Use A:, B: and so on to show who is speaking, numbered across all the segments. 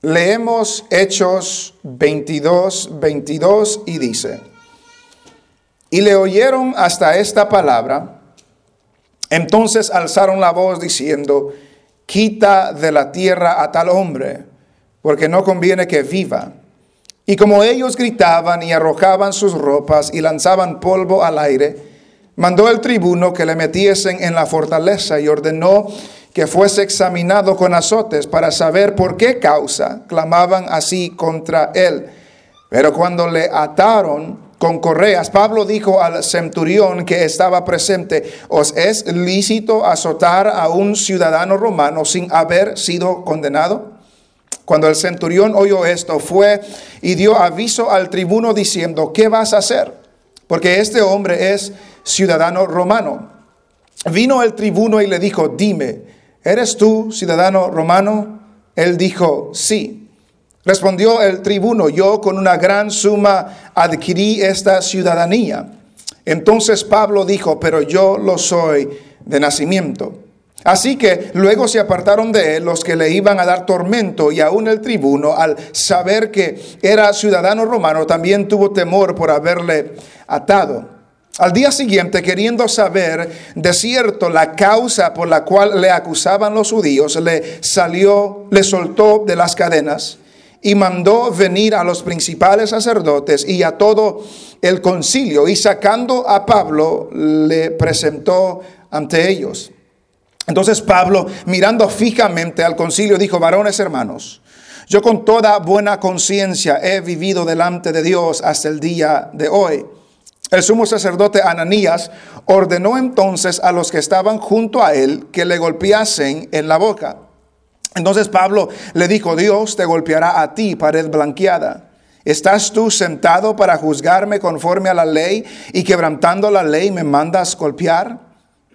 A: Leemos Hechos 22, 22 y dice, y le oyeron hasta esta palabra, entonces alzaron la voz diciendo, quita de la tierra a tal hombre, porque no conviene que viva. Y como ellos gritaban y arrojaban sus ropas y lanzaban polvo al aire, mandó el tribuno que le metiesen en la fortaleza y ordenó que fuese examinado con azotes para saber por qué causa clamaban así contra él. Pero cuando le ataron con correas, Pablo dijo al centurión que estaba presente, ¿os es lícito azotar a un ciudadano romano sin haber sido condenado? Cuando el centurión oyó esto, fue y dio aviso al tribuno diciendo, ¿qué vas a hacer? Porque este hombre es ciudadano romano. Vino el tribuno y le dijo, dime, ¿eres tú ciudadano romano? Él dijo, sí. Respondió el tribuno, yo con una gran suma adquirí esta ciudadanía. Entonces Pablo dijo, pero yo lo soy de nacimiento. Así que luego se apartaron de él los que le iban a dar tormento y aún el tribuno, al saber que era ciudadano romano, también tuvo temor por haberle atado. Al día siguiente, queriendo saber de cierto la causa por la cual le acusaban los judíos, le salió, le soltó de las cadenas y mandó venir a los principales sacerdotes y a todo el concilio y sacando a Pablo le presentó ante ellos. Entonces Pablo, mirando fijamente al concilio, dijo, varones hermanos, yo con toda buena conciencia he vivido delante de Dios hasta el día de hoy. El sumo sacerdote Ananías ordenó entonces a los que estaban junto a él que le golpeasen en la boca. Entonces Pablo le dijo, Dios te golpeará a ti, pared blanqueada. ¿Estás tú sentado para juzgarme conforme a la ley y quebrantando la ley me mandas golpear?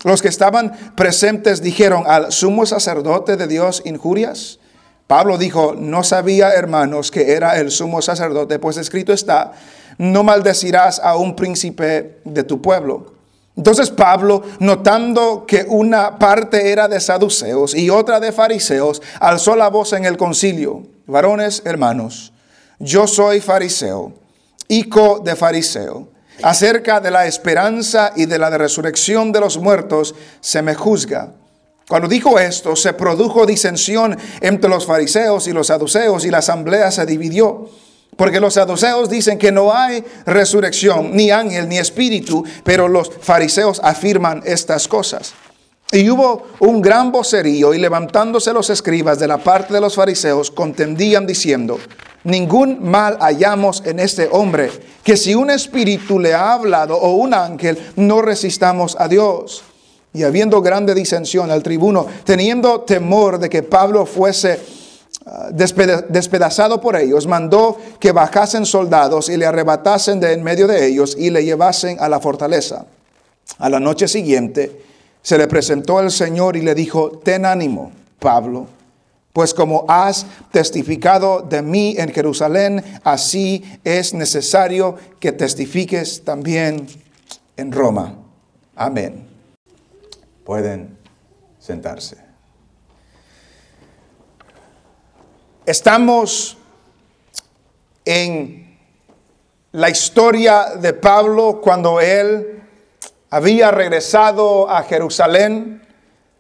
A: Los que estaban presentes dijeron al sumo sacerdote de Dios injurias. Pablo dijo, no sabía, hermanos, que era el sumo sacerdote, pues escrito está, no maldecirás a un príncipe de tu pueblo. Entonces Pablo, notando que una parte era de saduceos y otra de fariseos, alzó la voz en el concilio. Varones, hermanos, yo soy fariseo, hijo de fariseo. Acerca de la esperanza y de la resurrección de los muertos se me juzga. Cuando dijo esto, se produjo disensión entre los fariseos y los saduceos y la asamblea se dividió. Porque los saduceos dicen que no hay resurrección, ni ángel, ni espíritu, pero los fariseos afirman estas cosas. Y hubo un gran vocerío y levantándose los escribas de la parte de los fariseos contendían diciendo, ningún mal hallamos en este hombre, que si un espíritu le ha hablado o un ángel, no resistamos a Dios. Y habiendo grande disensión al tribuno, teniendo temor de que Pablo fuese despedazado por ellos, mandó que bajasen soldados y le arrebatasen de en medio de ellos y le llevasen a la fortaleza. A la noche siguiente se le presentó el Señor y le dijo, ten ánimo, Pablo, pues como has testificado de mí en Jerusalén, así es necesario que testifiques también en Roma. Amén. Pueden sentarse. Estamos en la historia de Pablo cuando él había regresado a Jerusalén.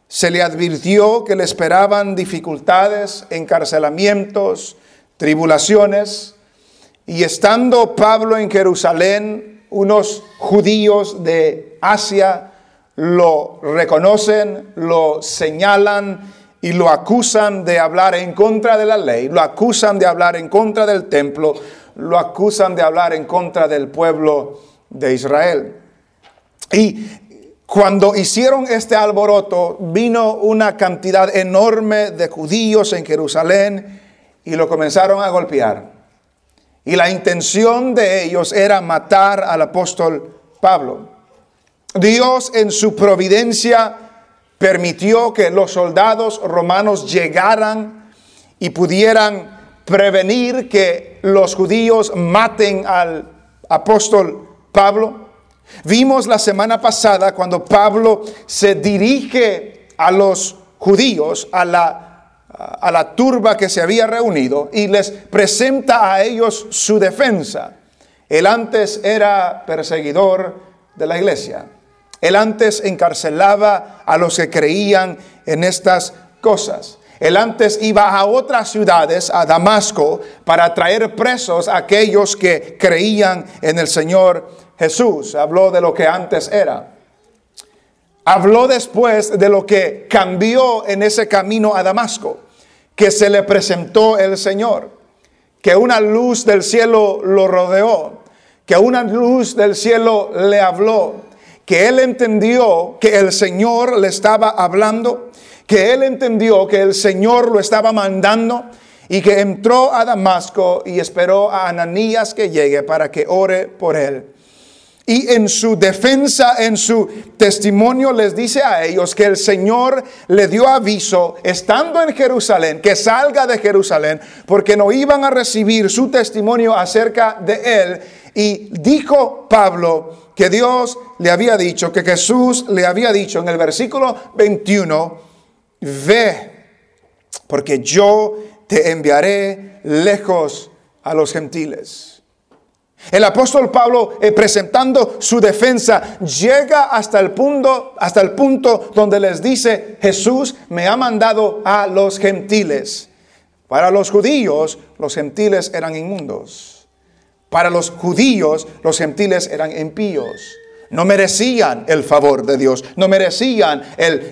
A: Se le advirtió que le esperaban dificultades, encarcelamientos, tribulaciones. Y estando Pablo en Jerusalén, unos judíos de Asia lo reconocen, lo señalan y lo acusan de hablar en contra de la ley, lo acusan de hablar en contra del templo, lo acusan de hablar en contra del pueblo de Israel. Y cuando hicieron este alboroto, vino una cantidad enorme de judíos en Jerusalén y lo comenzaron a golpear. Y la intención de ellos era matar al apóstol Pablo. Dios en su providencia permitió que los soldados romanos llegaran y pudieran prevenir que los judíos maten al apóstol Pablo. Vimos la semana pasada cuando Pablo se dirige a los judíos, a la a la turba que se había reunido y les presenta a ellos su defensa. Él antes era perseguidor de la iglesia. Él antes encarcelaba a los que creían en estas cosas. Él antes iba a otras ciudades, a Damasco, para traer presos a aquellos que creían en el Señor Jesús. Habló de lo que antes era. Habló después de lo que cambió en ese camino a Damasco, que se le presentó el Señor, que una luz del cielo lo rodeó, que una luz del cielo le habló, que él entendió que el Señor le estaba hablando, que él entendió que el Señor lo estaba mandando y que entró a Damasco y esperó a Ananías que llegue para que ore por él. Y en su defensa, en su testimonio, les dice a ellos que el Señor le dio aviso, estando en Jerusalén, que salga de Jerusalén, porque no iban a recibir su testimonio acerca de él. Y dijo Pablo que Dios le había dicho, que Jesús le había dicho en el versículo 21, ve, porque yo te enviaré lejos a los gentiles. El apóstol Pablo, eh, presentando su defensa, llega hasta el, punto, hasta el punto donde les dice, Jesús me ha mandado a los gentiles. Para los judíos, los gentiles eran inmundos. Para los judíos, los gentiles eran impíos. No merecían el favor de Dios, no merecían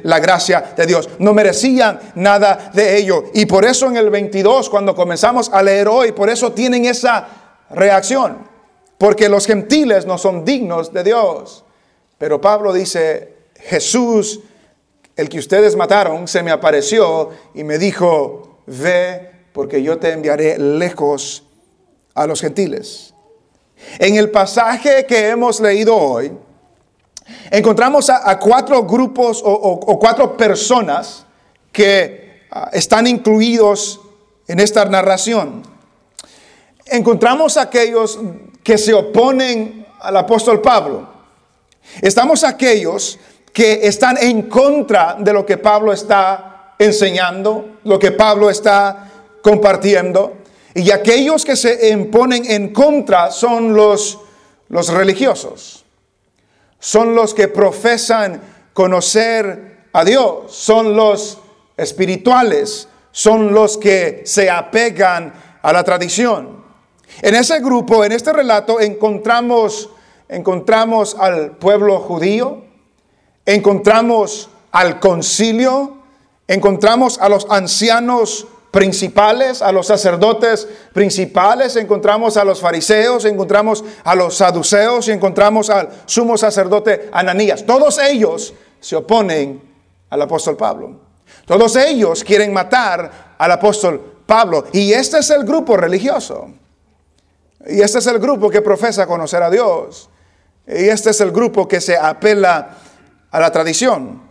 A: la gracia de Dios, no merecían nada de ello. Y por eso en el 22, cuando comenzamos a leer hoy, por eso tienen esa reacción porque los gentiles no son dignos de Dios. Pero Pablo dice, Jesús, el que ustedes mataron, se me apareció y me dijo, ve, porque yo te enviaré lejos a los gentiles. En el pasaje que hemos leído hoy, encontramos a, cuatro grupos o, cuatro personas que ah, están incluidos en esta narración. Encontramos aquellos que se oponen al apóstol Pablo. Estamos aquellos que están en contra de lo que Pablo está enseñando, lo que Pablo está compartiendo. Y aquellos que se imponen en contra son los, los religiosos. Son los que profesan conocer a Dios. Son los espirituales. Son los que se apegan a la tradición. En ese grupo, en este relato, encontramos, encontramos al pueblo judío, encontramos al concilio, encontramos a los ancianos principales, a los sacerdotes principales, encontramos a los fariseos, encontramos a los saduceos y encontramos al sumo sacerdote Ananías. Todos ellos se oponen al apóstol Pablo. Todos ellos quieren matar al apóstol Pablo. Y este es el grupo religioso. Y este es el grupo que profesa conocer a Dios. Y este es el grupo que se apela a la tradición.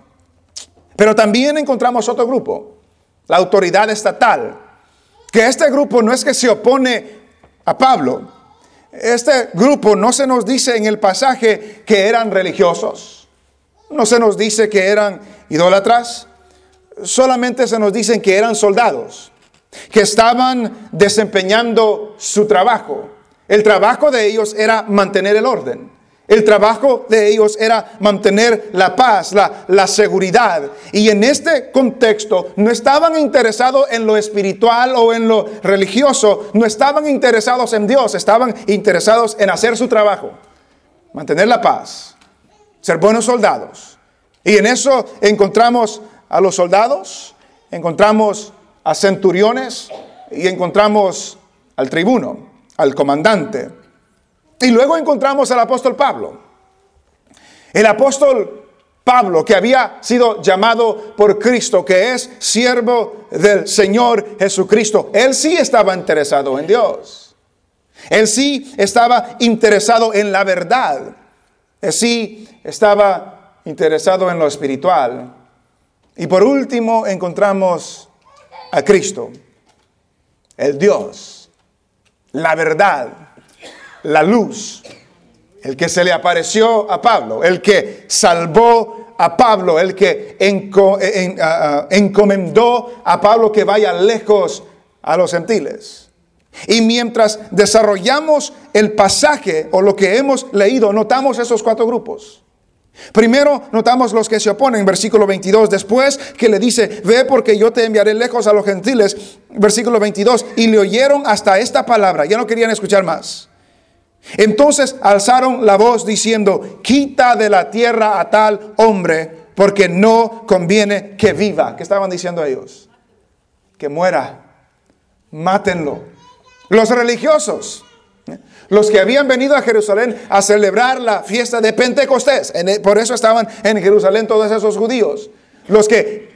A: Pero también encontramos otro grupo, la autoridad estatal. Que este grupo no es que se opone a Pablo. Este grupo no se nos dice en el pasaje que eran religiosos. No se nos dice que eran idólatras. Solamente se nos dicen que eran soldados, que estaban desempeñando su trabajo el trabajo de ellos era mantener el orden. El trabajo de ellos era mantener la paz, la, seguridad. Y en este contexto no estaban interesados en lo espiritual o en lo religioso, no estaban interesados en Dios, estaban interesados en hacer su trabajo, mantener la paz, ser buenos soldados. Y en eso encontramos a los soldados, encontramos a centuriones y encontramos al tribuno al comandante. Y luego encontramos al apóstol Pablo. El apóstol Pablo, que había sido llamado por Cristo, que es siervo del Señor Jesucristo, él sí estaba interesado en Dios. Él sí estaba interesado en la verdad. Él sí estaba interesado en lo espiritual. Y por último encontramos a Cristo, el Dios la verdad, la luz, el que se le apareció a Pablo, el que salvó a Pablo, el que encomendó a Pablo que vaya lejos a los gentiles. Y mientras desarrollamos el pasaje o lo que hemos leído, notamos esos cuatro grupos. Primero notamos los que se oponen, versículo 22. Después que le dice, ve porque yo te enviaré lejos a los gentiles, versículo 22. Y le oyeron hasta esta palabra, ya no querían escuchar más. Entonces alzaron la voz diciendo, quita de la tierra a tal hombre, porque no conviene que viva. ¿Qué estaban diciendo ellos? Que muera, mátenlo. Los religiosos los que habían venido a Jerusalén a celebrar la fiesta de Pentecostés. E, por eso estaban en Jerusalén todos esos judíos. Los que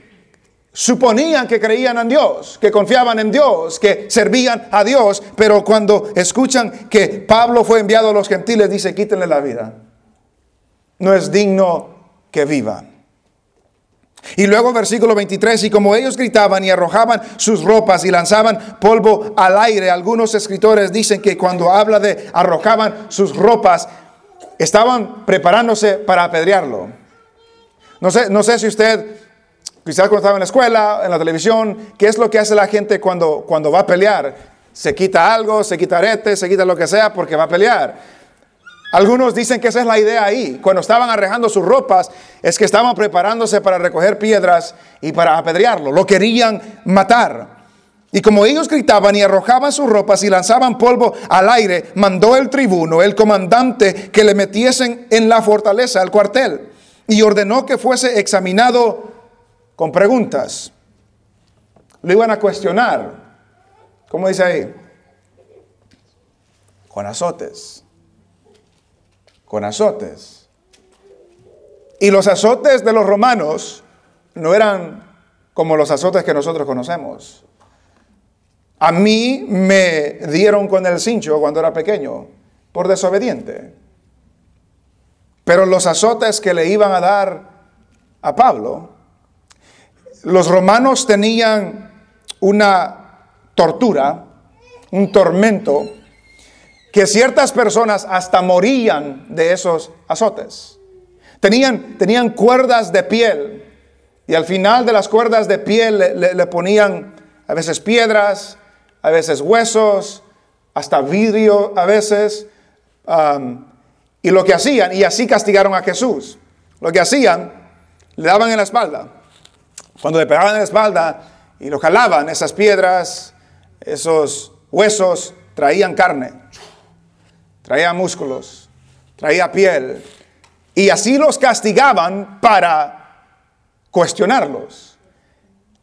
A: suponían que creían en Dios, que confiaban en Dios, que servían a Dios, pero cuando escuchan que Pablo fue enviado a los gentiles, dice, quítenle la vida. No es digno que vivan. Y luego versículo 23, y como ellos gritaban y arrojaban sus ropas y lanzaban polvo al aire, algunos escritores dicen que cuando habla de arrojaban sus ropas, estaban preparándose para apedrearlo. No sé, no sé si usted, quizás cuando estaba en la escuela, en la televisión, ¿qué es lo que hace la gente cuando, cuando va a pelear? Se quita algo, se quita arete, se quita lo que sea porque va a pelear. Algunos dicen que esa es la idea ahí. Cuando estaban arrejando sus ropas, es que estaban preparándose para recoger piedras y para apedrearlo. Lo querían matar. Y como ellos gritaban y arrojaban sus ropas y lanzaban polvo al aire, mandó el tribuno, el comandante, que le metiesen en la fortaleza, al cuartel, y ordenó que fuese examinado con preguntas. Lo iban a cuestionar. ¿Cómo dice ahí? Con azotes con azotes. Y los azotes de los romanos no eran como los azotes que nosotros conocemos. A mí me dieron con el cincho cuando era pequeño, por desobediente. Pero los azotes que le iban a dar a Pablo, los romanos tenían una tortura, un tormento que ciertas personas hasta morían de esos azotes. Tenían, tenían cuerdas de piel y al final de las cuerdas de piel le, ponían a veces piedras, a veces huesos, hasta vidrio a veces. Y lo que hacían, y así castigaron a Jesús, lo que hacían, le daban en la espalda. Cuando le pegaban en la espalda y lo jalaban, esas piedras, esos huesos traían carne traía músculos, traía piel, y así los castigaban para cuestionarlos.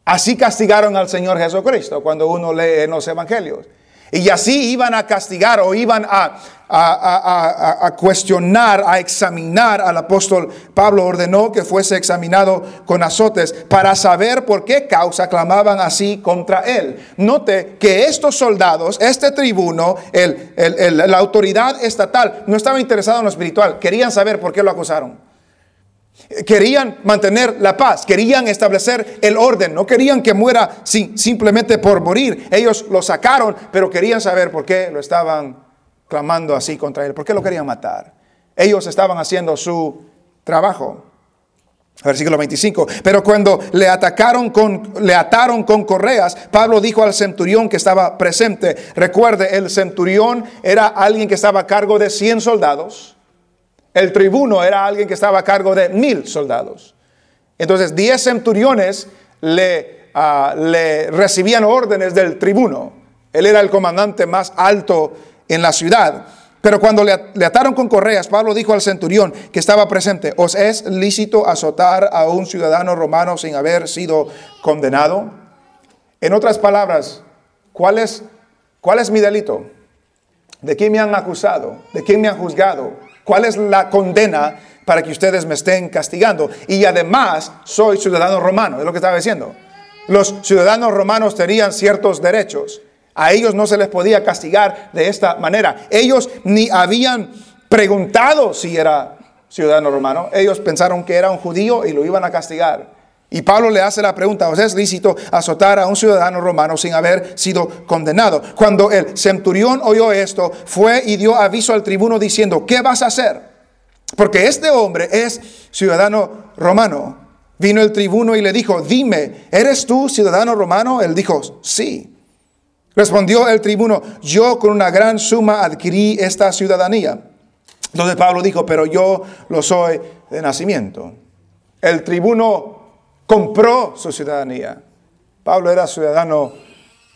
A: Así castigaron al Señor Jesucristo cuando uno lee en los evangelios. Y así iban a castigar o iban a, a, cuestionar, a examinar al apóstol Pablo. Ordenó que fuese examinado con azotes para saber por qué causa clamaban así contra él. Note que estos soldados, este tribuno, la autoridad estatal, no estaba interesado en lo espiritual. Querían saber por qué lo acusaron. Querían mantener la paz, querían establecer el orden, no querían que muera simplemente por morir. Ellos lo sacaron, pero querían saber por qué lo estaban clamando así contra él, por qué lo querían matar. Ellos estaban haciendo su trabajo. Versículo 25. Pero cuando le atacaron con, le ataron con correas, Pablo dijo al centurión que estaba presente. Recuerde, el centurión era alguien que estaba a cargo de 100 soldados. El tribuno era alguien que estaba a cargo de mil soldados. Entonces, diez centuriones le, ah, le recibían órdenes del tribuno. Él era el comandante más alto en la ciudad. Pero cuando le, le, ataron con correas, Pablo dijo al centurión que estaba presente, ¿os es lícito azotar a un ciudadano romano sin haber sido condenado? En otras palabras, ¿cuál es, cuál es mi delito? ¿De quién me han acusado? ¿De quién me han juzgado? ¿Cuál es la condena para que ustedes me estén castigando? Y además soy ciudadano romano, es lo que estaba diciendo. Los ciudadanos romanos tenían ciertos derechos. A ellos no se les podía castigar de esta manera. Ellos ni habían preguntado si era ciudadano romano. Ellos pensaron que era un judío y lo iban a castigar. Y Pablo le hace la pregunta, ¿os es lícito azotar a un ciudadano romano sin haber sido condenado? Cuando el centurión oyó esto, fue y dio aviso al tribuno diciendo, ¿qué vas a hacer? Porque este hombre es ciudadano romano. Vino el tribuno y le dijo, dime, ¿eres tú ciudadano romano? Él dijo, sí. Respondió el tribuno, yo con una gran suma adquirí esta ciudadanía. Entonces Pablo dijo, pero yo lo soy de nacimiento. El tribuno compró su ciudadanía. Pablo era ciudadano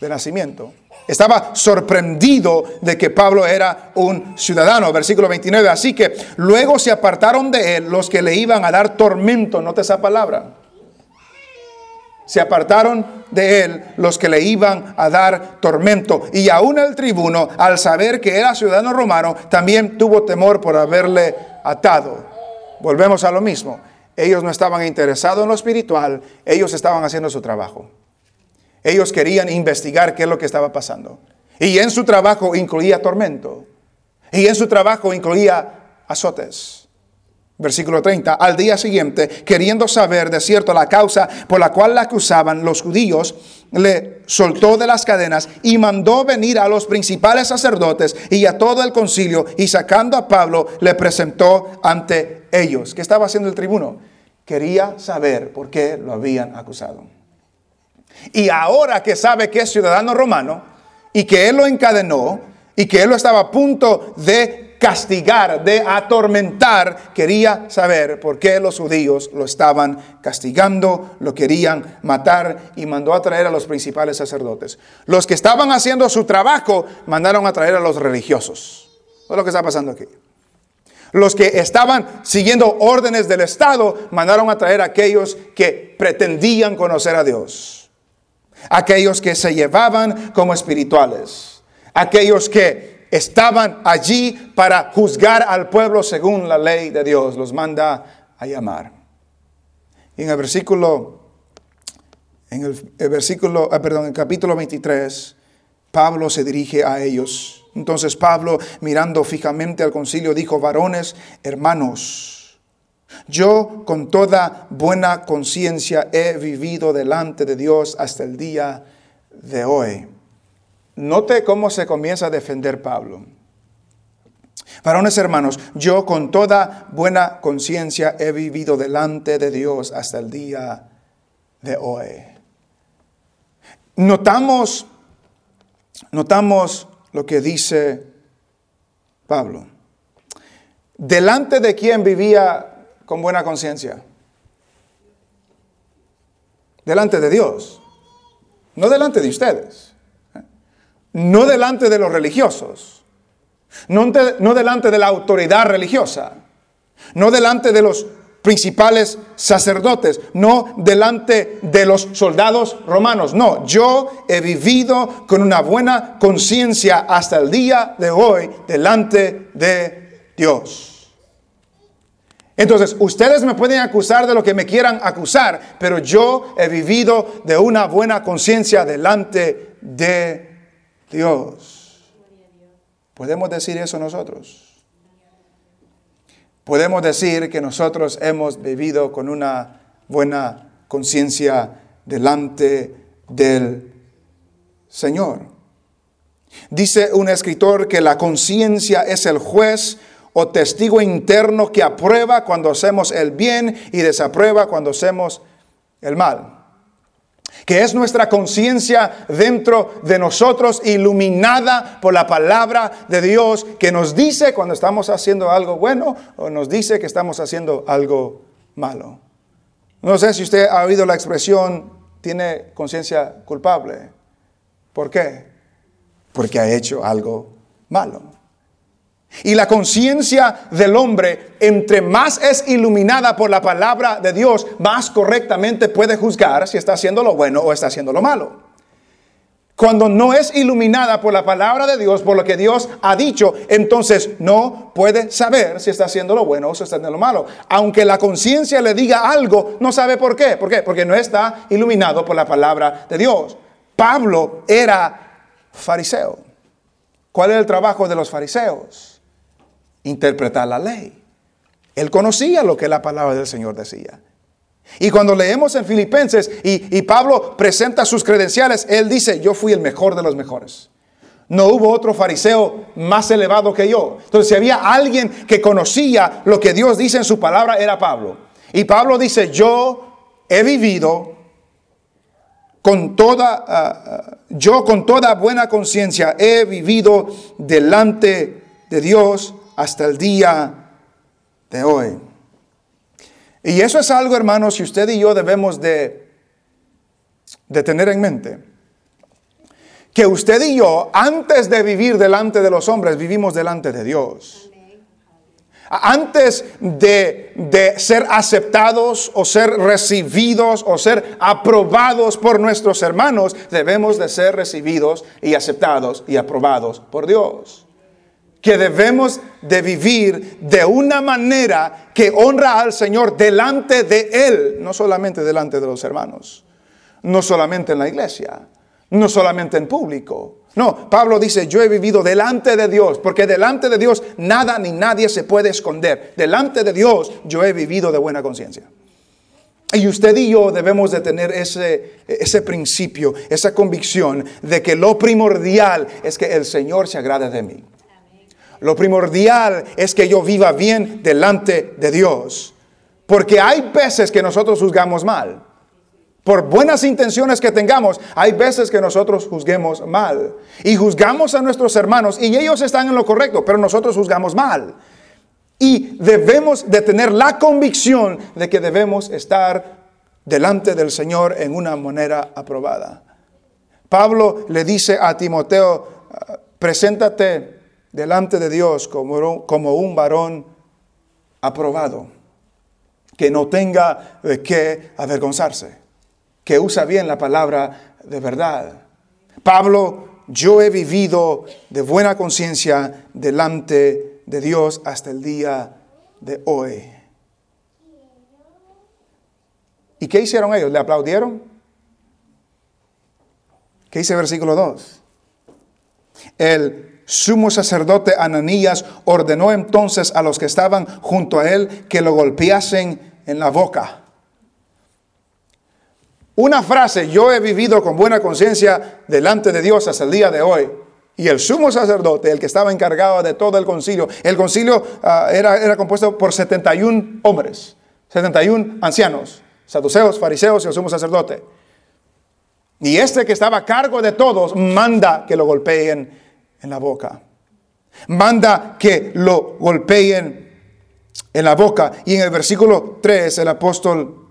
A: de nacimiento. Estaba sorprendido de que Pablo era un ciudadano. Versículo 29. Así que luego se apartaron de él los que le iban a dar tormento. Nota esa palabra. Se apartaron de él los que le iban a dar tormento. Y aún el tribuno, al saber que era ciudadano romano, también tuvo temor por haberle atado. Volvemos a lo mismo. Ellos no estaban interesados en lo espiritual, ellos estaban haciendo su trabajo. Ellos querían investigar qué es lo que estaba pasando. Y en su trabajo incluía tormento. Y en su trabajo incluía azotes. Versículo 30. Al día siguiente, queriendo saber de cierto la causa por la cual la acusaban los judíos, le soltó de las cadenas y mandó venir a los principales sacerdotes y a todo el concilio y sacando a Pablo le presentó ante ellos. ¿Qué estaba haciendo el tribuno? Quería saber por qué lo habían acusado. Y ahora que sabe que es ciudadano romano y que él lo encadenó y que él lo estaba a punto de castigar, de atormentar, quería saber por qué los judíos lo estaban castigando, lo querían matar y mandó a traer a los principales sacerdotes. Los que estaban haciendo su trabajo mandaron a traer a los religiosos. ¿Qué es lo que está pasando aquí? Los que estaban siguiendo órdenes del Estado mandaron a traer a aquellos que pretendían conocer a Dios aquellos que se llevaban como espirituales, aquellos que estaban allí para juzgar al pueblo según la ley de Dios, los manda a llamar. En el versículo, en el, versículo, ah, perdón, en el capítulo 23, Pablo se dirige a ellos. Entonces Pablo, mirando fijamente al concilio, dijo, varones, hermanos, yo con toda buena conciencia he vivido delante de Dios hasta el día de hoy. Note cómo se comienza a defender Pablo. Varones hermanos, yo con toda buena conciencia he vivido delante de Dios hasta el día de hoy. Notamos, notamos lo que dice Pablo. Delante de quien vivía con buena conciencia? Delante de Dios, no delante de ustedes, no delante de los religiosos, no, no delante de la autoridad religiosa, no delante de los principales sacerdotes, no delante de los soldados romanos. No, yo he vivido con una buena conciencia hasta el día de hoy delante de Dios. Entonces, ustedes me pueden acusar de lo que me quieran acusar, pero yo he vivido de una buena conciencia delante de Dios. ¿Podemos decir eso nosotros? Podemos decir que nosotros hemos vivido con una buena conciencia delante del Señor. Dice un escritor que la conciencia es el juez o testigo interno que aprueba cuando hacemos el bien y desaprueba cuando hacemos el mal. Que es nuestra conciencia dentro de nosotros iluminada por la palabra de Dios que nos dice cuando estamos haciendo algo bueno o nos dice que estamos haciendo algo malo. No sé si usted ha oído la expresión tiene conciencia culpable. ¿Por qué? Porque ha hecho algo malo. Y la conciencia del hombre, entre más es iluminada por la palabra de Dios, más correctamente puede juzgar si está haciendo lo bueno o está haciendo lo malo. Cuando no es iluminada por la palabra de Dios, por lo que Dios ha dicho, entonces no puede saber si está haciendo lo bueno o si está haciendo lo malo. Aunque la conciencia le diga algo, no sabe por qué. ¿Por qué? Porque no está iluminado por la palabra de Dios. Pablo era fariseo. ¿Cuál es el trabajo de los fariseos? Interpretar la ley. Él conocía lo que la palabra del Señor decía. Y cuando leemos en Filipenses y, Pablo presenta sus credenciales, él dice, yo fui el mejor de los mejores. No hubo otro fariseo más elevado que yo. Entonces, si había alguien que conocía lo que Dios dice en su palabra, era Pablo. Y Pablo dice, yo he vivido con toda, ah, ah, yo con toda buena conciencia he vivido delante de Dios hasta el día de hoy. Y eso es algo, hermanos, que usted y yo debemos de, de tener en mente que usted y yo, antes de vivir delante de los hombres, vivimos delante de Dios. Antes de, de, ser aceptados o ser recibidos o ser aprobados por nuestros hermanos, debemos de ser recibidos y aceptados y aprobados por Dios. Que debemos de vivir de una manera que honra al Señor delante de Él, no solamente delante de los hermanos, no solamente en la iglesia, no solamente en público. No, Pablo dice, yo he vivido delante de Dios, porque delante de Dios nada ni nadie se puede esconder. Delante de Dios yo he vivido de buena conciencia. Y usted y yo debemos de tener ese, ese principio, esa convicción de que lo primordial es que el Señor se agrade de mí. Lo primordial es que yo viva bien delante de Dios. Porque hay veces que nosotros juzgamos mal. Por buenas intenciones que tengamos, hay veces que nosotros juzguemos mal. Y juzgamos a nuestros hermanos y ellos están en lo correcto, pero nosotros juzgamos mal. Y debemos de tener la convicción de que debemos estar delante del Señor en una manera aprobada. Pablo le dice a Timoteo, ah, preséntate delante de Dios como, como un varón aprobado, que no tenga de qué avergonzarse que usa bien la palabra de verdad. Pablo, yo he vivido de buena conciencia delante de Dios hasta el día de hoy. ¿Y qué hicieron ellos? ¿Le aplaudieron? ¿Qué dice versículo 2? El sumo sacerdote Ananías ordenó entonces a los que estaban junto a él que lo golpeasen en la boca. Una frase, yo he vivido con buena conciencia delante de Dios hasta el día de hoy. Y el sumo sacerdote, el que estaba encargado de todo el concilio, el concilio ah, era, era compuesto por 71 hombres, 71 ancianos, saduceos, fariseos y el sumo sacerdote. Y este que estaba a cargo de todos manda que lo golpeen en la boca. Manda que lo golpeen en la boca. Y en el versículo 3 el apóstol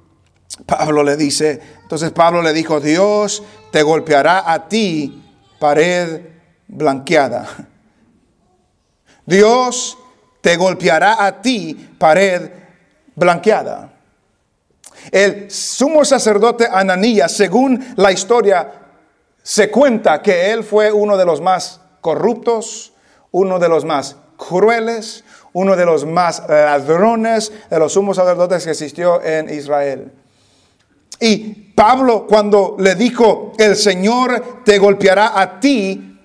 A: Pablo le dice, entonces Pablo le dijo, Dios te golpeará a ti pared blanqueada. Dios te golpeará a ti pared blanqueada. El sumo sacerdote Ananías, según la historia, se cuenta que él fue uno de los más corruptos, uno de los más crueles, uno de los más ladrones de los sumos sacerdotes que existió en Israel. Y Pablo cuando le dijo, el Señor te golpeará a ti,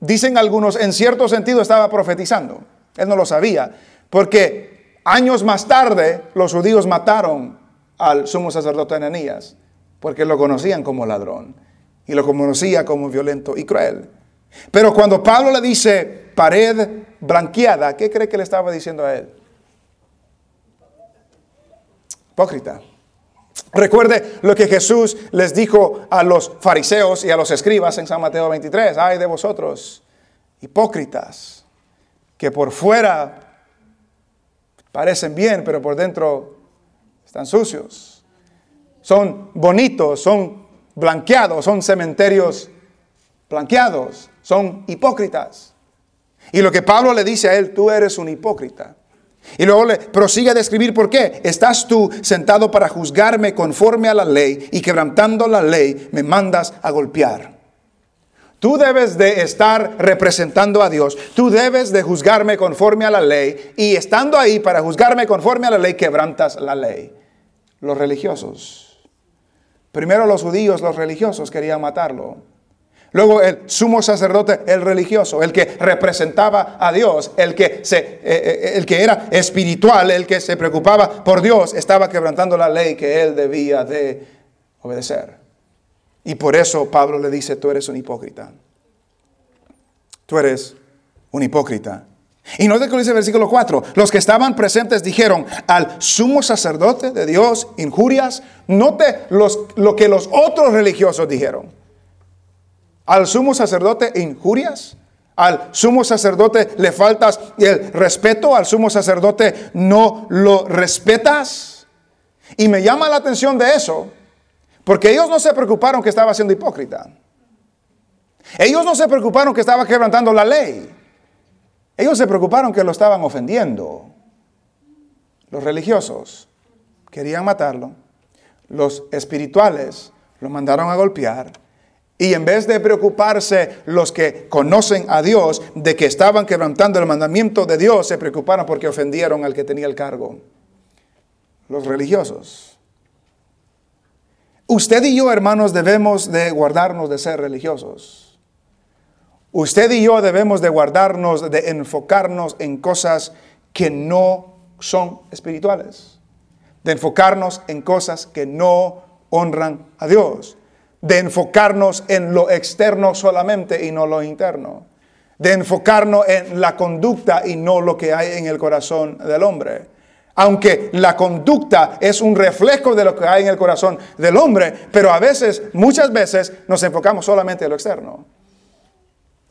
A: dicen algunos, en cierto sentido estaba profetizando. Él no lo sabía, porque años más tarde los judíos mataron al sumo sacerdote Ananías, porque lo conocían como ladrón y lo conocía como violento y cruel. Pero cuando Pablo le dice pared blanqueada, ¿qué cree que le estaba diciendo a él? Hipócrita. Recuerde lo que Jesús les dijo a los fariseos y a los escribas en San Mateo 23. Ay de vosotros, hipócritas, que por fuera parecen bien, pero por dentro están sucios. Son bonitos, son blanqueados, son cementerios blanqueados, son hipócritas. Y lo que Pablo le dice a él, tú eres un hipócrita. Y luego le prosigue a describir por qué. Estás tú sentado para juzgarme conforme a la ley y quebrantando la ley me mandas a golpear. Tú debes de estar representando a Dios. Tú debes de juzgarme conforme a la ley. Y estando ahí para juzgarme conforme a la ley, quebrantas la ley. Los religiosos. Primero los judíos, los religiosos querían matarlo. Luego el sumo sacerdote, el religioso, el que representaba a Dios, el que, se, eh, eh, el que era espiritual, el que se preocupaba por Dios, estaba quebrantando la ley que él debía de obedecer. Y por eso Pablo le dice, tú eres un hipócrita. tú eres un hipócrita. Y no que dice el versículo 4, los que estaban presentes dijeron al sumo sacerdote de Dios injurias, note los, lo que los otros religiosos dijeron. Al sumo sacerdote injurias, al sumo sacerdote le faltas el respeto, al sumo sacerdote no lo respetas. Y me llama la atención de eso, porque ellos no se preocuparon que estaba siendo hipócrita. Ellos no se preocuparon que estaba quebrantando la ley. Ellos se preocuparon que lo estaban ofendiendo. Los religiosos querían matarlo. Los espirituales lo mandaron a golpear. Y en vez de preocuparse los que conocen a Dios de que estaban quebrantando el mandamiento de Dios, se preocuparon porque ofendieron al que tenía el cargo. Los religiosos. Usted y yo, hermanos, debemos de guardarnos de ser religiosos. Usted y yo debemos de guardarnos, de enfocarnos en cosas que no son espirituales, de enfocarnos en cosas que no honran a Dios, de enfocarnos en lo externo solamente y no lo interno, de enfocarnos en la conducta y no lo que hay en el corazón del hombre. Aunque la conducta es un reflejo de lo que hay en el corazón del hombre, pero a veces, muchas veces, nos enfocamos solamente en lo externo.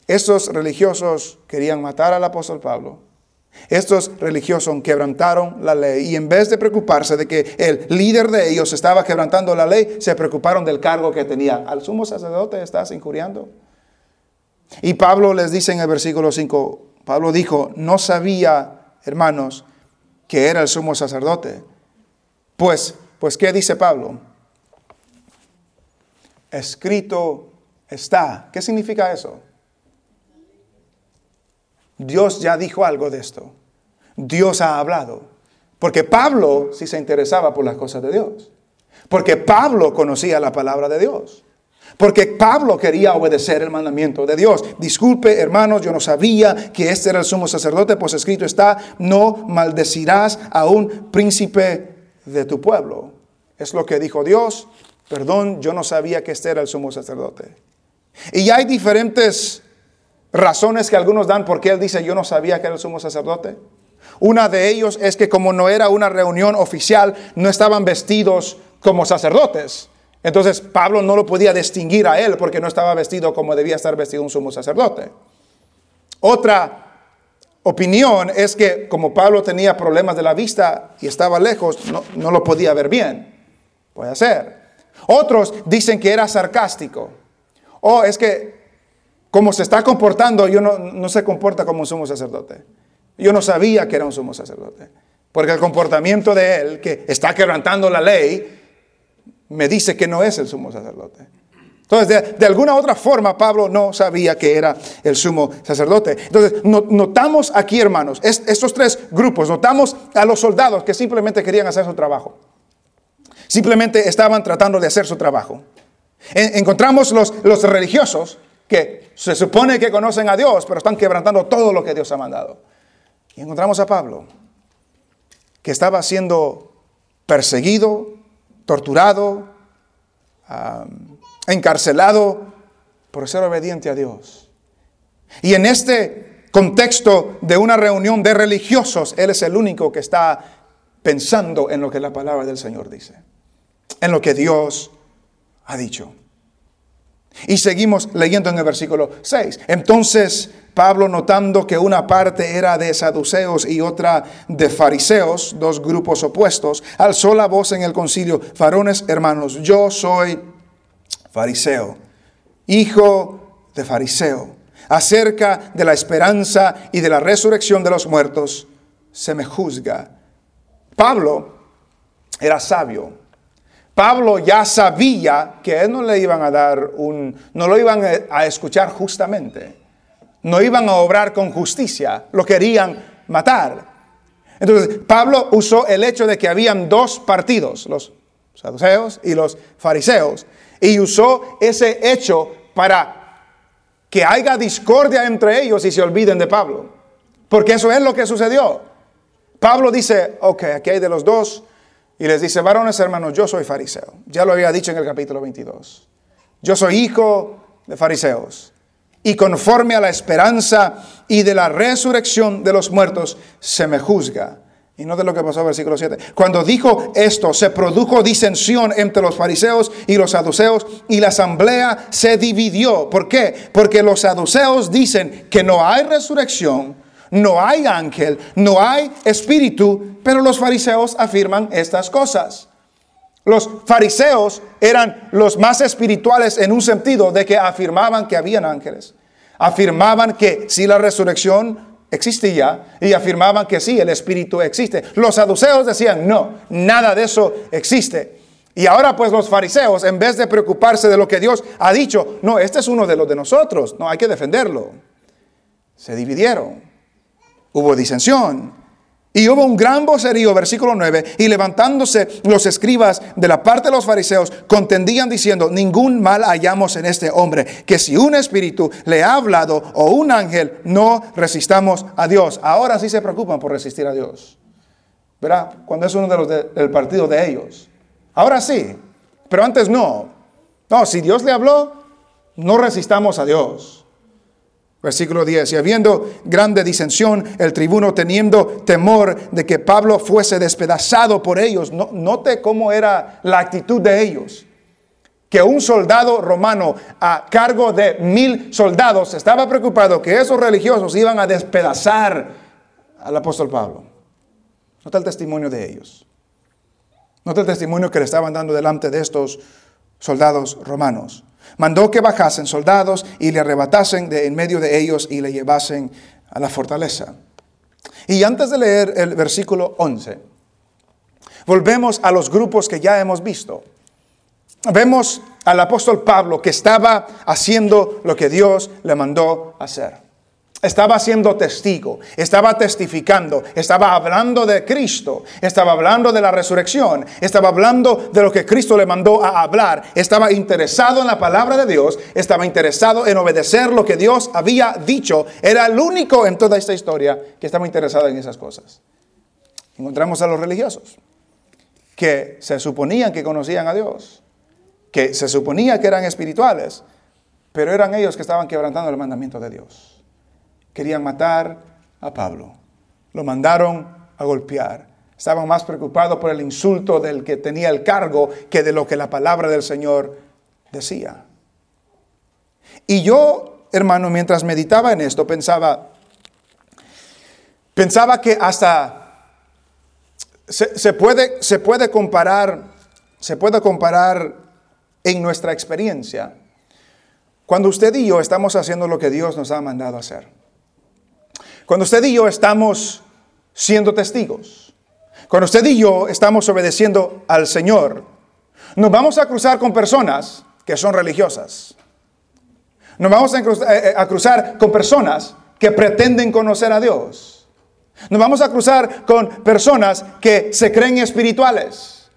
A: Estos religiosos querían matar al apóstol Pablo. Estos religiosos quebrantaron la ley y en vez de preocuparse de que el líder de ellos estaba quebrantando la ley, se preocuparon del cargo que tenía. Al sumo sacerdote estás injuriando. Y Pablo les dice en el versículo 5, Pablo dijo, no sabía, hermanos, que era el sumo sacerdote. Pues, pues, ¿qué dice Pablo? Escrito está. ¿Qué significa eso? Dios ya dijo algo de esto. Dios ha hablado. Porque Pablo sí se interesaba por las cosas de Dios. Porque Pablo conocía la palabra de Dios. Porque Pablo quería obedecer el mandamiento de Dios. Disculpe, hermanos, yo no sabía que este era el sumo sacerdote, pues escrito está, no maldecirás a un príncipe de tu pueblo. Es lo que dijo Dios. Perdón, yo no sabía que este era el sumo sacerdote. Y hay diferentes razones que algunos dan porque él dice, yo no sabía que era el sumo sacerdote. Una de ellos es que como no era una reunión oficial, no estaban vestidos como sacerdotes. Entonces Pablo no lo podía distinguir a él porque no estaba vestido como debía estar vestido un sumo sacerdote. Otra opinión es que como Pablo tenía problemas de la vista y estaba lejos, no, no lo podía ver bien. Puede ser. Otros dicen que era sarcástico. O es que como se está comportando, yo no, no se comporta como un sumo sacerdote. Yo no sabía que era un sumo sacerdote. Porque el comportamiento de él, que está quebrantando la ley, me dice que no es el sumo sacerdote. Entonces, de, alguna otra forma, Pablo no sabía que era el sumo sacerdote. Entonces, notamos aquí, hermanos, estos tres grupos, notamos a los soldados que simplemente querían hacer su trabajo. Simplemente estaban tratando de hacer su trabajo. encontramos los, los religiosos que se supone que conocen a Dios, pero están quebrantando todo lo que Dios ha mandado. Y encontramos a Pablo, que estaba siendo perseguido, torturado, encarcelado por ser obediente a Dios. Y en este contexto de una reunión de religiosos, Él es el único que está pensando en lo que la palabra del Señor dice, en lo que Dios ha dicho. Y seguimos leyendo en el versículo 6. Entonces Pablo, notando que una parte era de saduceos y otra de fariseos, dos grupos opuestos, alzó la voz en el concilio, varones hermanos, yo soy fariseo, hijo de fariseo. Acerca de la esperanza y de la resurrección de los muertos, se me juzga. Pablo era sabio, Pablo ya sabía que él no le iban a dar un, no lo iban a escuchar justamente, no iban a obrar con justicia, lo querían matar. Entonces, Pablo usó el hecho de que habían dos partidos, los saduceos y los fariseos, y usó ese hecho para que haya discordia entre ellos y se olviden de Pablo. Porque eso es lo que sucedió. Pablo dice, ok, aquí hay de los dos, y les dice, varones hermanos, yo soy fariseo. Ya lo había dicho en el capítulo 22. Yo soy hijo de fariseos. y conforme a la esperanza y de la resurrección de los muertos se me juzga. Y no de lo que pasó en el versículo 7. Cuando dijo esto, se produjo disensión entre los fariseos y los saduceos y la asamblea se dividió. ¿Por qué? Porque los saduceos dicen que no hay resurrección, no hay ángel, no hay espíritu, pero los fariseos afirman estas cosas. Los fariseos eran los más espirituales en un sentido de que afirmaban que habían ángeles. Afirmaban que si la resurrección existía y afirmaban que sí, el espíritu existe. Los saduceos decían, no, nada de eso existe. Y ahora pues los fariseos, en vez de preocuparse de lo que Dios ha dicho, no, este es uno de los de nosotros, no hay que defenderlo. Se dividieron. Hubo disensión. Y hubo un gran vocerío, versículo 9, y levantándose los escribas de la parte de los fariseos, contendían diciendo, ningún mal hallamos en este hombre, que si un espíritu le ha hablado o un ángel, no resistamos a Dios. Ahora sí se preocupan por resistir a Dios. ¿Verdad? Cuando es uno de los del partido de ellos. Ahora sí, pero antes no. No, si Dios le habló, no resistamos a Dios. Versículo 10. Y habiendo grande disensión, el tribuno teniendo temor de que Pablo fuese despedazado por ellos. note cómo era la actitud de ellos. Que un soldado romano a cargo de mil soldados estaba preocupado que esos religiosos iban a despedazar al apóstol Pablo. Nota el testimonio de ellos. Nota el testimonio que le estaban dando delante de estos soldados romanos. Mandó que bajasen soldados y le arrebatasen de en medio de ellos y le llevasen a la fortaleza. Y antes de leer el versículo 11, volvemos a los grupos que ya hemos visto. Vemos al apóstol Pablo que estaba haciendo lo que Dios le mandó hacer. Estaba siendo testigo, estaba testificando, estaba hablando de Cristo, estaba hablando de la resurrección, estaba hablando de lo que Cristo le mandó a hablar, estaba interesado en la palabra de Dios, estaba interesado en obedecer lo que Dios había dicho. Era el único en toda esta historia que estaba interesado en esas cosas. Encontramos a los religiosos que se suponían que conocían a Dios, que se suponía que eran espirituales, pero eran ellos que estaban quebrantando el mandamiento de Dios. Querían matar a Pablo. Lo mandaron a golpear. Estaban más preocupados por el insulto del que tenía el cargo que de lo que la palabra del Señor decía. Y yo, hermano, mientras meditaba en esto, pensaba, pensaba que hasta se, puede, se puede comparar, se puede comparar en nuestra experiencia cuando usted y yo estamos haciendo lo que Dios nos ha mandado hacer. Cuando usted y yo estamos siendo testigos, cuando usted y yo estamos obedeciendo al Señor, nos vamos a cruzar con personas que son religiosas. Nos vamos a eh, eh, cruzar con personas que pretenden conocer a Dios. Nos vamos a cruzar con personas que se creen espirituales.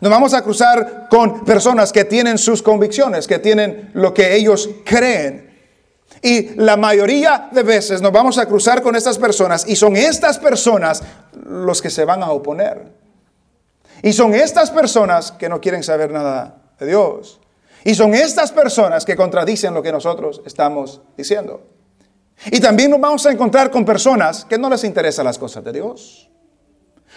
A: Nos vamos a cruzar con personas que tienen sus convicciones, que tienen lo que ellos creen. Y la mayoría de veces nos vamos a cruzar con estas personas y son estas personas los que se van a oponer. Y son estas personas que no quieren saber nada de Dios. Y son estas personas que contradicen lo que nosotros estamos diciendo. Y también nos vamos a encontrar con personas que no les interesan las cosas de Dios.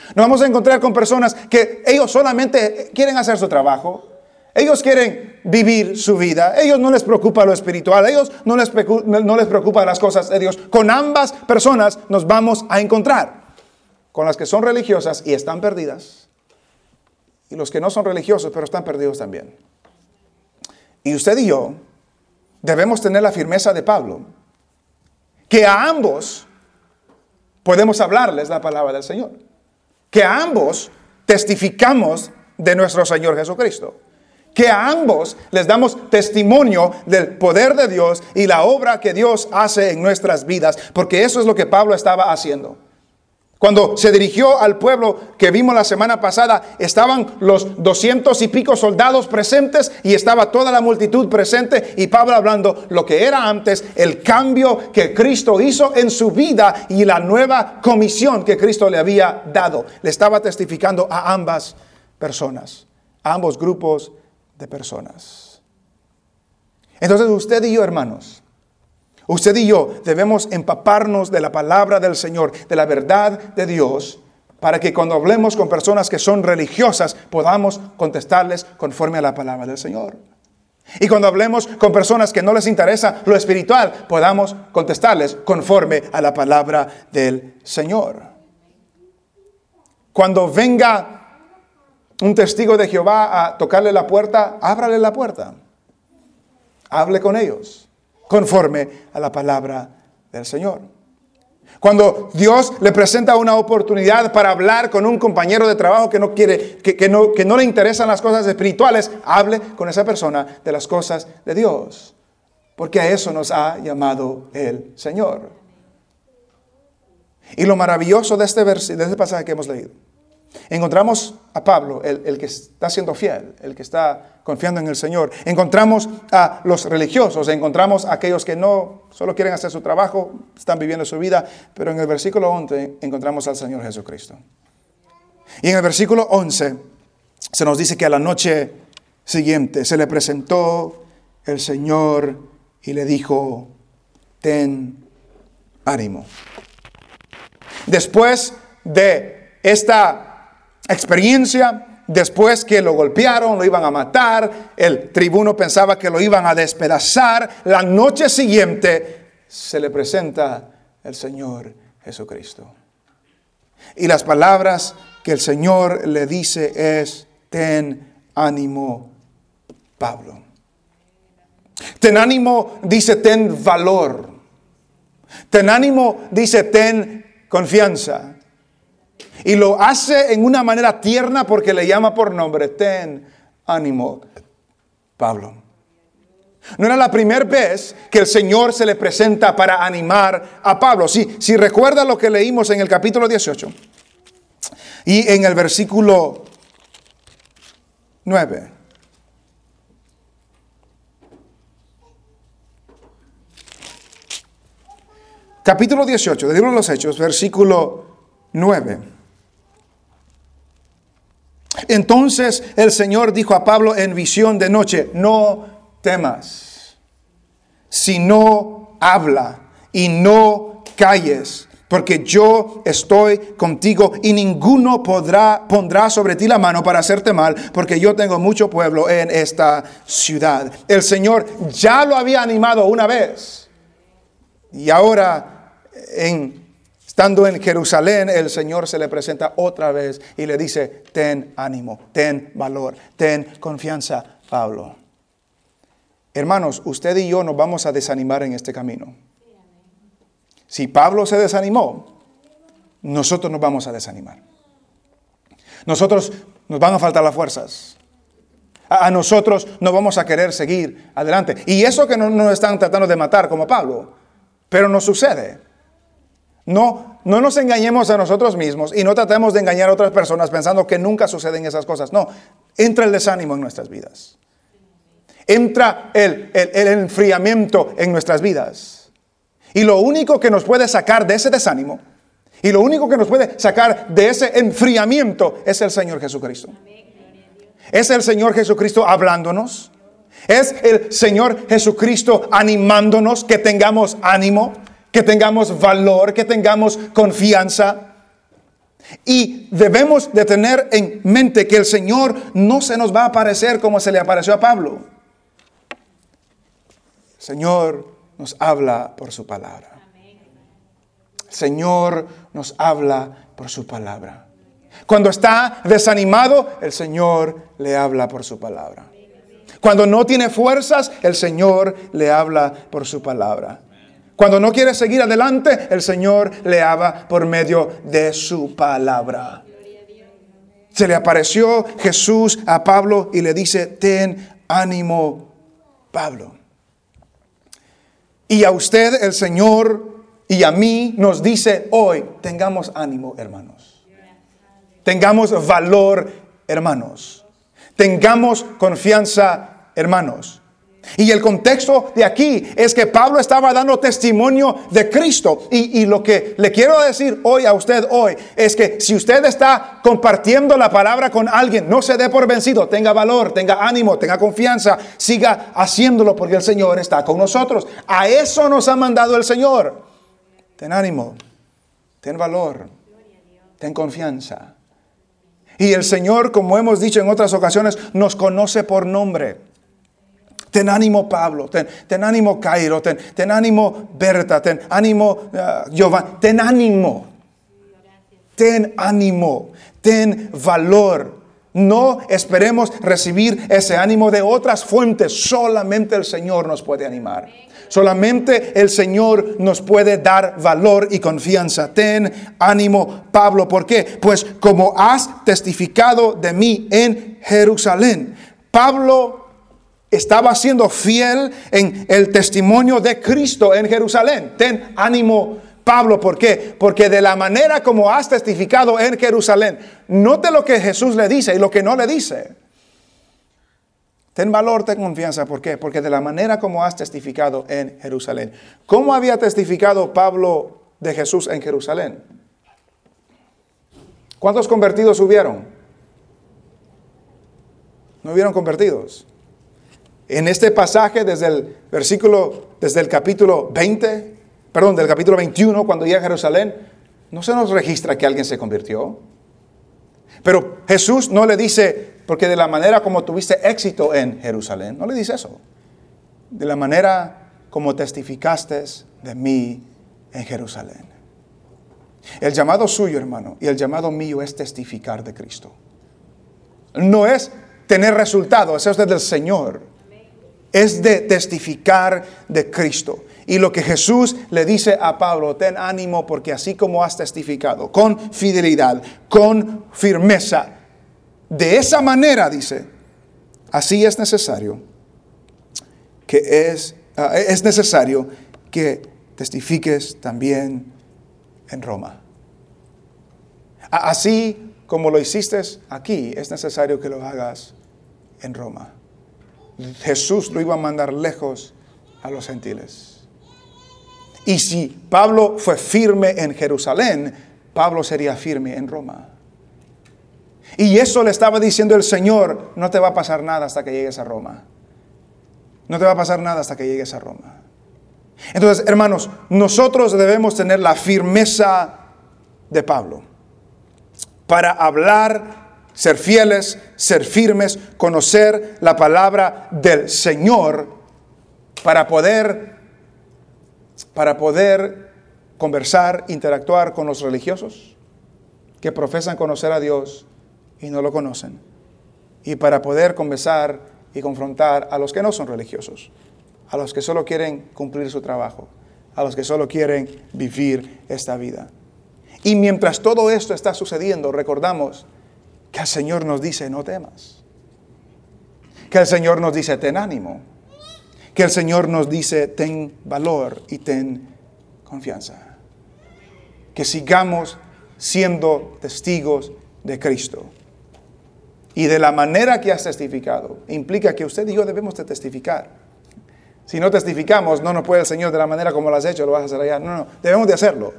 A: Nos vamos a encontrar con personas que ellos solamente quieren hacer su trabajo, ellos quieren vivir su vida. Ellos no les preocupa lo espiritual. Ellos no les, no les preocupa las cosas de Dios. Con ambas personas nos vamos a encontrar. Con las que son religiosas y están perdidas. Y los que no son religiosos pero están perdidos también. Y usted y yo debemos tener la firmeza de Pablo. Que a ambos podemos hablarles la palabra del Señor. Que a ambos testificamos de nuestro Señor Jesucristo que a ambos les damos testimonio del poder de Dios y la obra que Dios hace en nuestras vidas, porque eso es lo que Pablo estaba haciendo. Cuando se dirigió al pueblo que vimos la semana pasada, estaban los doscientos y pico soldados presentes y estaba toda la multitud presente y Pablo hablando lo que era antes, el cambio que Cristo hizo en su vida y la nueva comisión que Cristo le había dado. Le estaba testificando a ambas personas, a ambos grupos de personas. Entonces usted y yo, hermanos, Usted y yo debemos empaparnos de la palabra del Señor, de la verdad de Dios, para que cuando hablemos con personas que son religiosas podamos contestarles conforme a la palabra del Señor. Y cuando hablemos con personas que no les interesa lo espiritual, podamos contestarles conforme a la palabra del Señor. Cuando venga un testigo de Jehová a tocarle la puerta, ábrale la puerta. Hable con ellos conforme a la palabra del Señor. Cuando Dios le presenta una oportunidad para hablar con un compañero de trabajo que no quiere, que, no, que no le interesan las cosas espirituales, hable con esa persona de las cosas de Dios. Porque a eso nos ha llamado el Señor. Y lo maravilloso de este, de este pasaje que hemos leído Encontramos a Pablo, el, que está siendo fiel, el que está confiando en el Señor. Encontramos a los religiosos, encontramos a aquellos que no solo quieren hacer su trabajo, están viviendo su vida, pero en el versículo 11 encontramos al Señor Jesucristo. Y en el versículo 11 se nos dice que a la noche siguiente se le presentó el Señor y le dijo, ten ánimo. Después de esta experiencia. Después que lo golpearon, lo iban a matar, el tribuno pensaba que lo iban a despedazar. La noche siguiente se le presenta el Señor Jesucristo. Y las palabras que el Señor le dice es, ten ánimo, Pablo. Ten ánimo, dice, ten valor. Ten ánimo, dice, ten confianza. Y lo hace en una manera tierna porque le llama por nombre. Ten ánimo, Pablo. No era la primera vez que el Señor se le presenta para animar a Pablo. Si, si recuerda lo que leímos en el capítulo 18 y en el versículo 9. Capítulo 18 del libro de los Hechos, versículo 9. Entonces el Señor dijo a Pablo en visión de noche, no temas, sino habla y no calles, porque yo estoy contigo y ninguno podrá pondrá sobre ti la mano para hacerte mal, porque yo tengo mucho pueblo en esta ciudad. El Señor ya lo había animado una vez. Y ahora en Estando en Jerusalén, el Señor se le presenta otra vez y le dice, ten ánimo, ten valor, ten confianza, Pablo. Hermanos, usted y yo nos vamos a desanimar en este camino. Si Pablo se desanimó, nosotros nos vamos a desanimar. Nosotros nos van a faltar las fuerzas. A, nosotros no vamos a querer seguir adelante. Y eso que no nos están tratando de matar como Pablo, pero no sucede. No, no nos engañemos a nosotros mismos y no tratemos de engañar a otras personas pensando que nunca suceden esas cosas. No, entra el desánimo en nuestras vidas. Entra el, enfriamiento en nuestras vidas. Y lo único que nos puede sacar de ese desánimo y lo único que nos puede sacar de ese enfriamiento es el Señor Jesucristo. Es el Señor Jesucristo hablándonos. Es el Señor Jesucristo animándonos que tengamos ánimo que tengamos valor, que tengamos confianza. Y debemos de tener en mente que el Señor no se nos va a aparecer como se le apareció a Pablo. El Señor nos habla por su palabra. El Señor nos habla por su palabra. Cuando está desanimado, el Señor le habla por su palabra. Cuando no tiene fuerzas, el Señor le habla por su palabra. Cuando no quiere seguir adelante, el Señor le habla por medio de su palabra. Se le apareció Jesús a Pablo y le dice, ten ánimo, Pablo. Y a usted el Señor y a mí nos dice hoy, tengamos ánimo, hermanos. Tengamos valor, hermanos. Tengamos confianza, hermanos. Y el contexto de aquí es que Pablo estaba dando testimonio de Cristo. Y, y, lo que le quiero decir hoy a usted hoy es que si usted está compartiendo la palabra con alguien, no se dé por vencido, tenga valor, tenga ánimo, tenga confianza, siga haciéndolo porque el Señor está con nosotros. A eso nos ha mandado el Señor. Ten ánimo, ten valor, ten confianza. Y el Señor, como hemos dicho en otras ocasiones, nos conoce por nombre. Ten ánimo Pablo, ten, ánimo Cairo, ten, ánimo Berta, ten ánimo uh, Giovanni, ten ánimo. Ten ánimo, ten valor. No esperemos recibir ese ánimo de otras fuentes, solamente el Señor nos puede animar. Solamente el Señor nos puede dar valor y confianza. Ten ánimo, Pablo. ¿Por qué? Pues como has testificado de mí en Jerusalén. Pablo estaba siendo fiel en el testimonio de Cristo en Jerusalén. Ten ánimo, Pablo, ¿por qué? Porque de la manera como has testificado en Jerusalén, note lo que Jesús le dice y lo que no le dice. Ten valor, ten confianza, ¿por qué? Porque de la manera como has testificado en Jerusalén. ¿Cómo había testificado Pablo de Jesús en Jerusalén? ¿Cuántos convertidos hubieron? No hubieron convertidos. En este pasaje, desde el versículo, desde el capítulo 20, perdón, del capítulo 21, cuando llega a Jerusalén, no se nos registra que alguien se convirtió. Pero Jesús no le dice, porque de la manera como tuviste éxito en Jerusalén, no le dice eso. De la manera como testificaste de mí en Jerusalén. El llamado suyo, hermano, y el llamado mío es testificar de Cristo. No es tener resultados, eso es del Señor es de testificar de Cristo. Y lo que Jesús le dice a Pablo, ten ánimo porque así como has testificado, con fidelidad, con firmeza, de esa manera, dice, así es necesario que es, ah, es necesario que testifiques también en Roma. Así como lo hiciste aquí, es necesario que lo hagas en Roma. Jesús lo iba a mandar lejos a los gentiles. Y si Pablo fue firme en Jerusalén, Pablo sería firme en Roma. Y eso le estaba diciendo el Señor, no te va a pasar nada hasta que llegues a Roma. No te va a pasar nada hasta que llegues a Roma. Entonces, hermanos, nosotros debemos tener la firmeza de Pablo para hablar ser fieles, ser firmes, conocer la palabra del Señor para poder para poder conversar, interactuar con los religiosos que profesan conocer a Dios y no lo conocen. Y para poder conversar y confrontar a los que no son religiosos, a los que solo quieren cumplir su trabajo, a los que solo quieren vivir esta vida. Y mientras todo esto está sucediendo, recordamos que el Señor nos dice, no temas. Que el Señor nos dice, ten ánimo. Que el Señor nos dice, ten valor y ten confianza. Que sigamos siendo testigos de Cristo. Y de la manera que has testificado, implica que usted y yo debemos de testificar. Si no testificamos, no nos puede el Señor de la manera como lo has hecho, lo vas a hacer allá. No, no, debemos de hacerlo.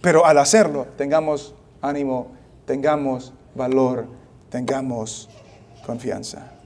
A: Pero al hacerlo, tengamos ánimo, tengamos valor, tengamos confianza.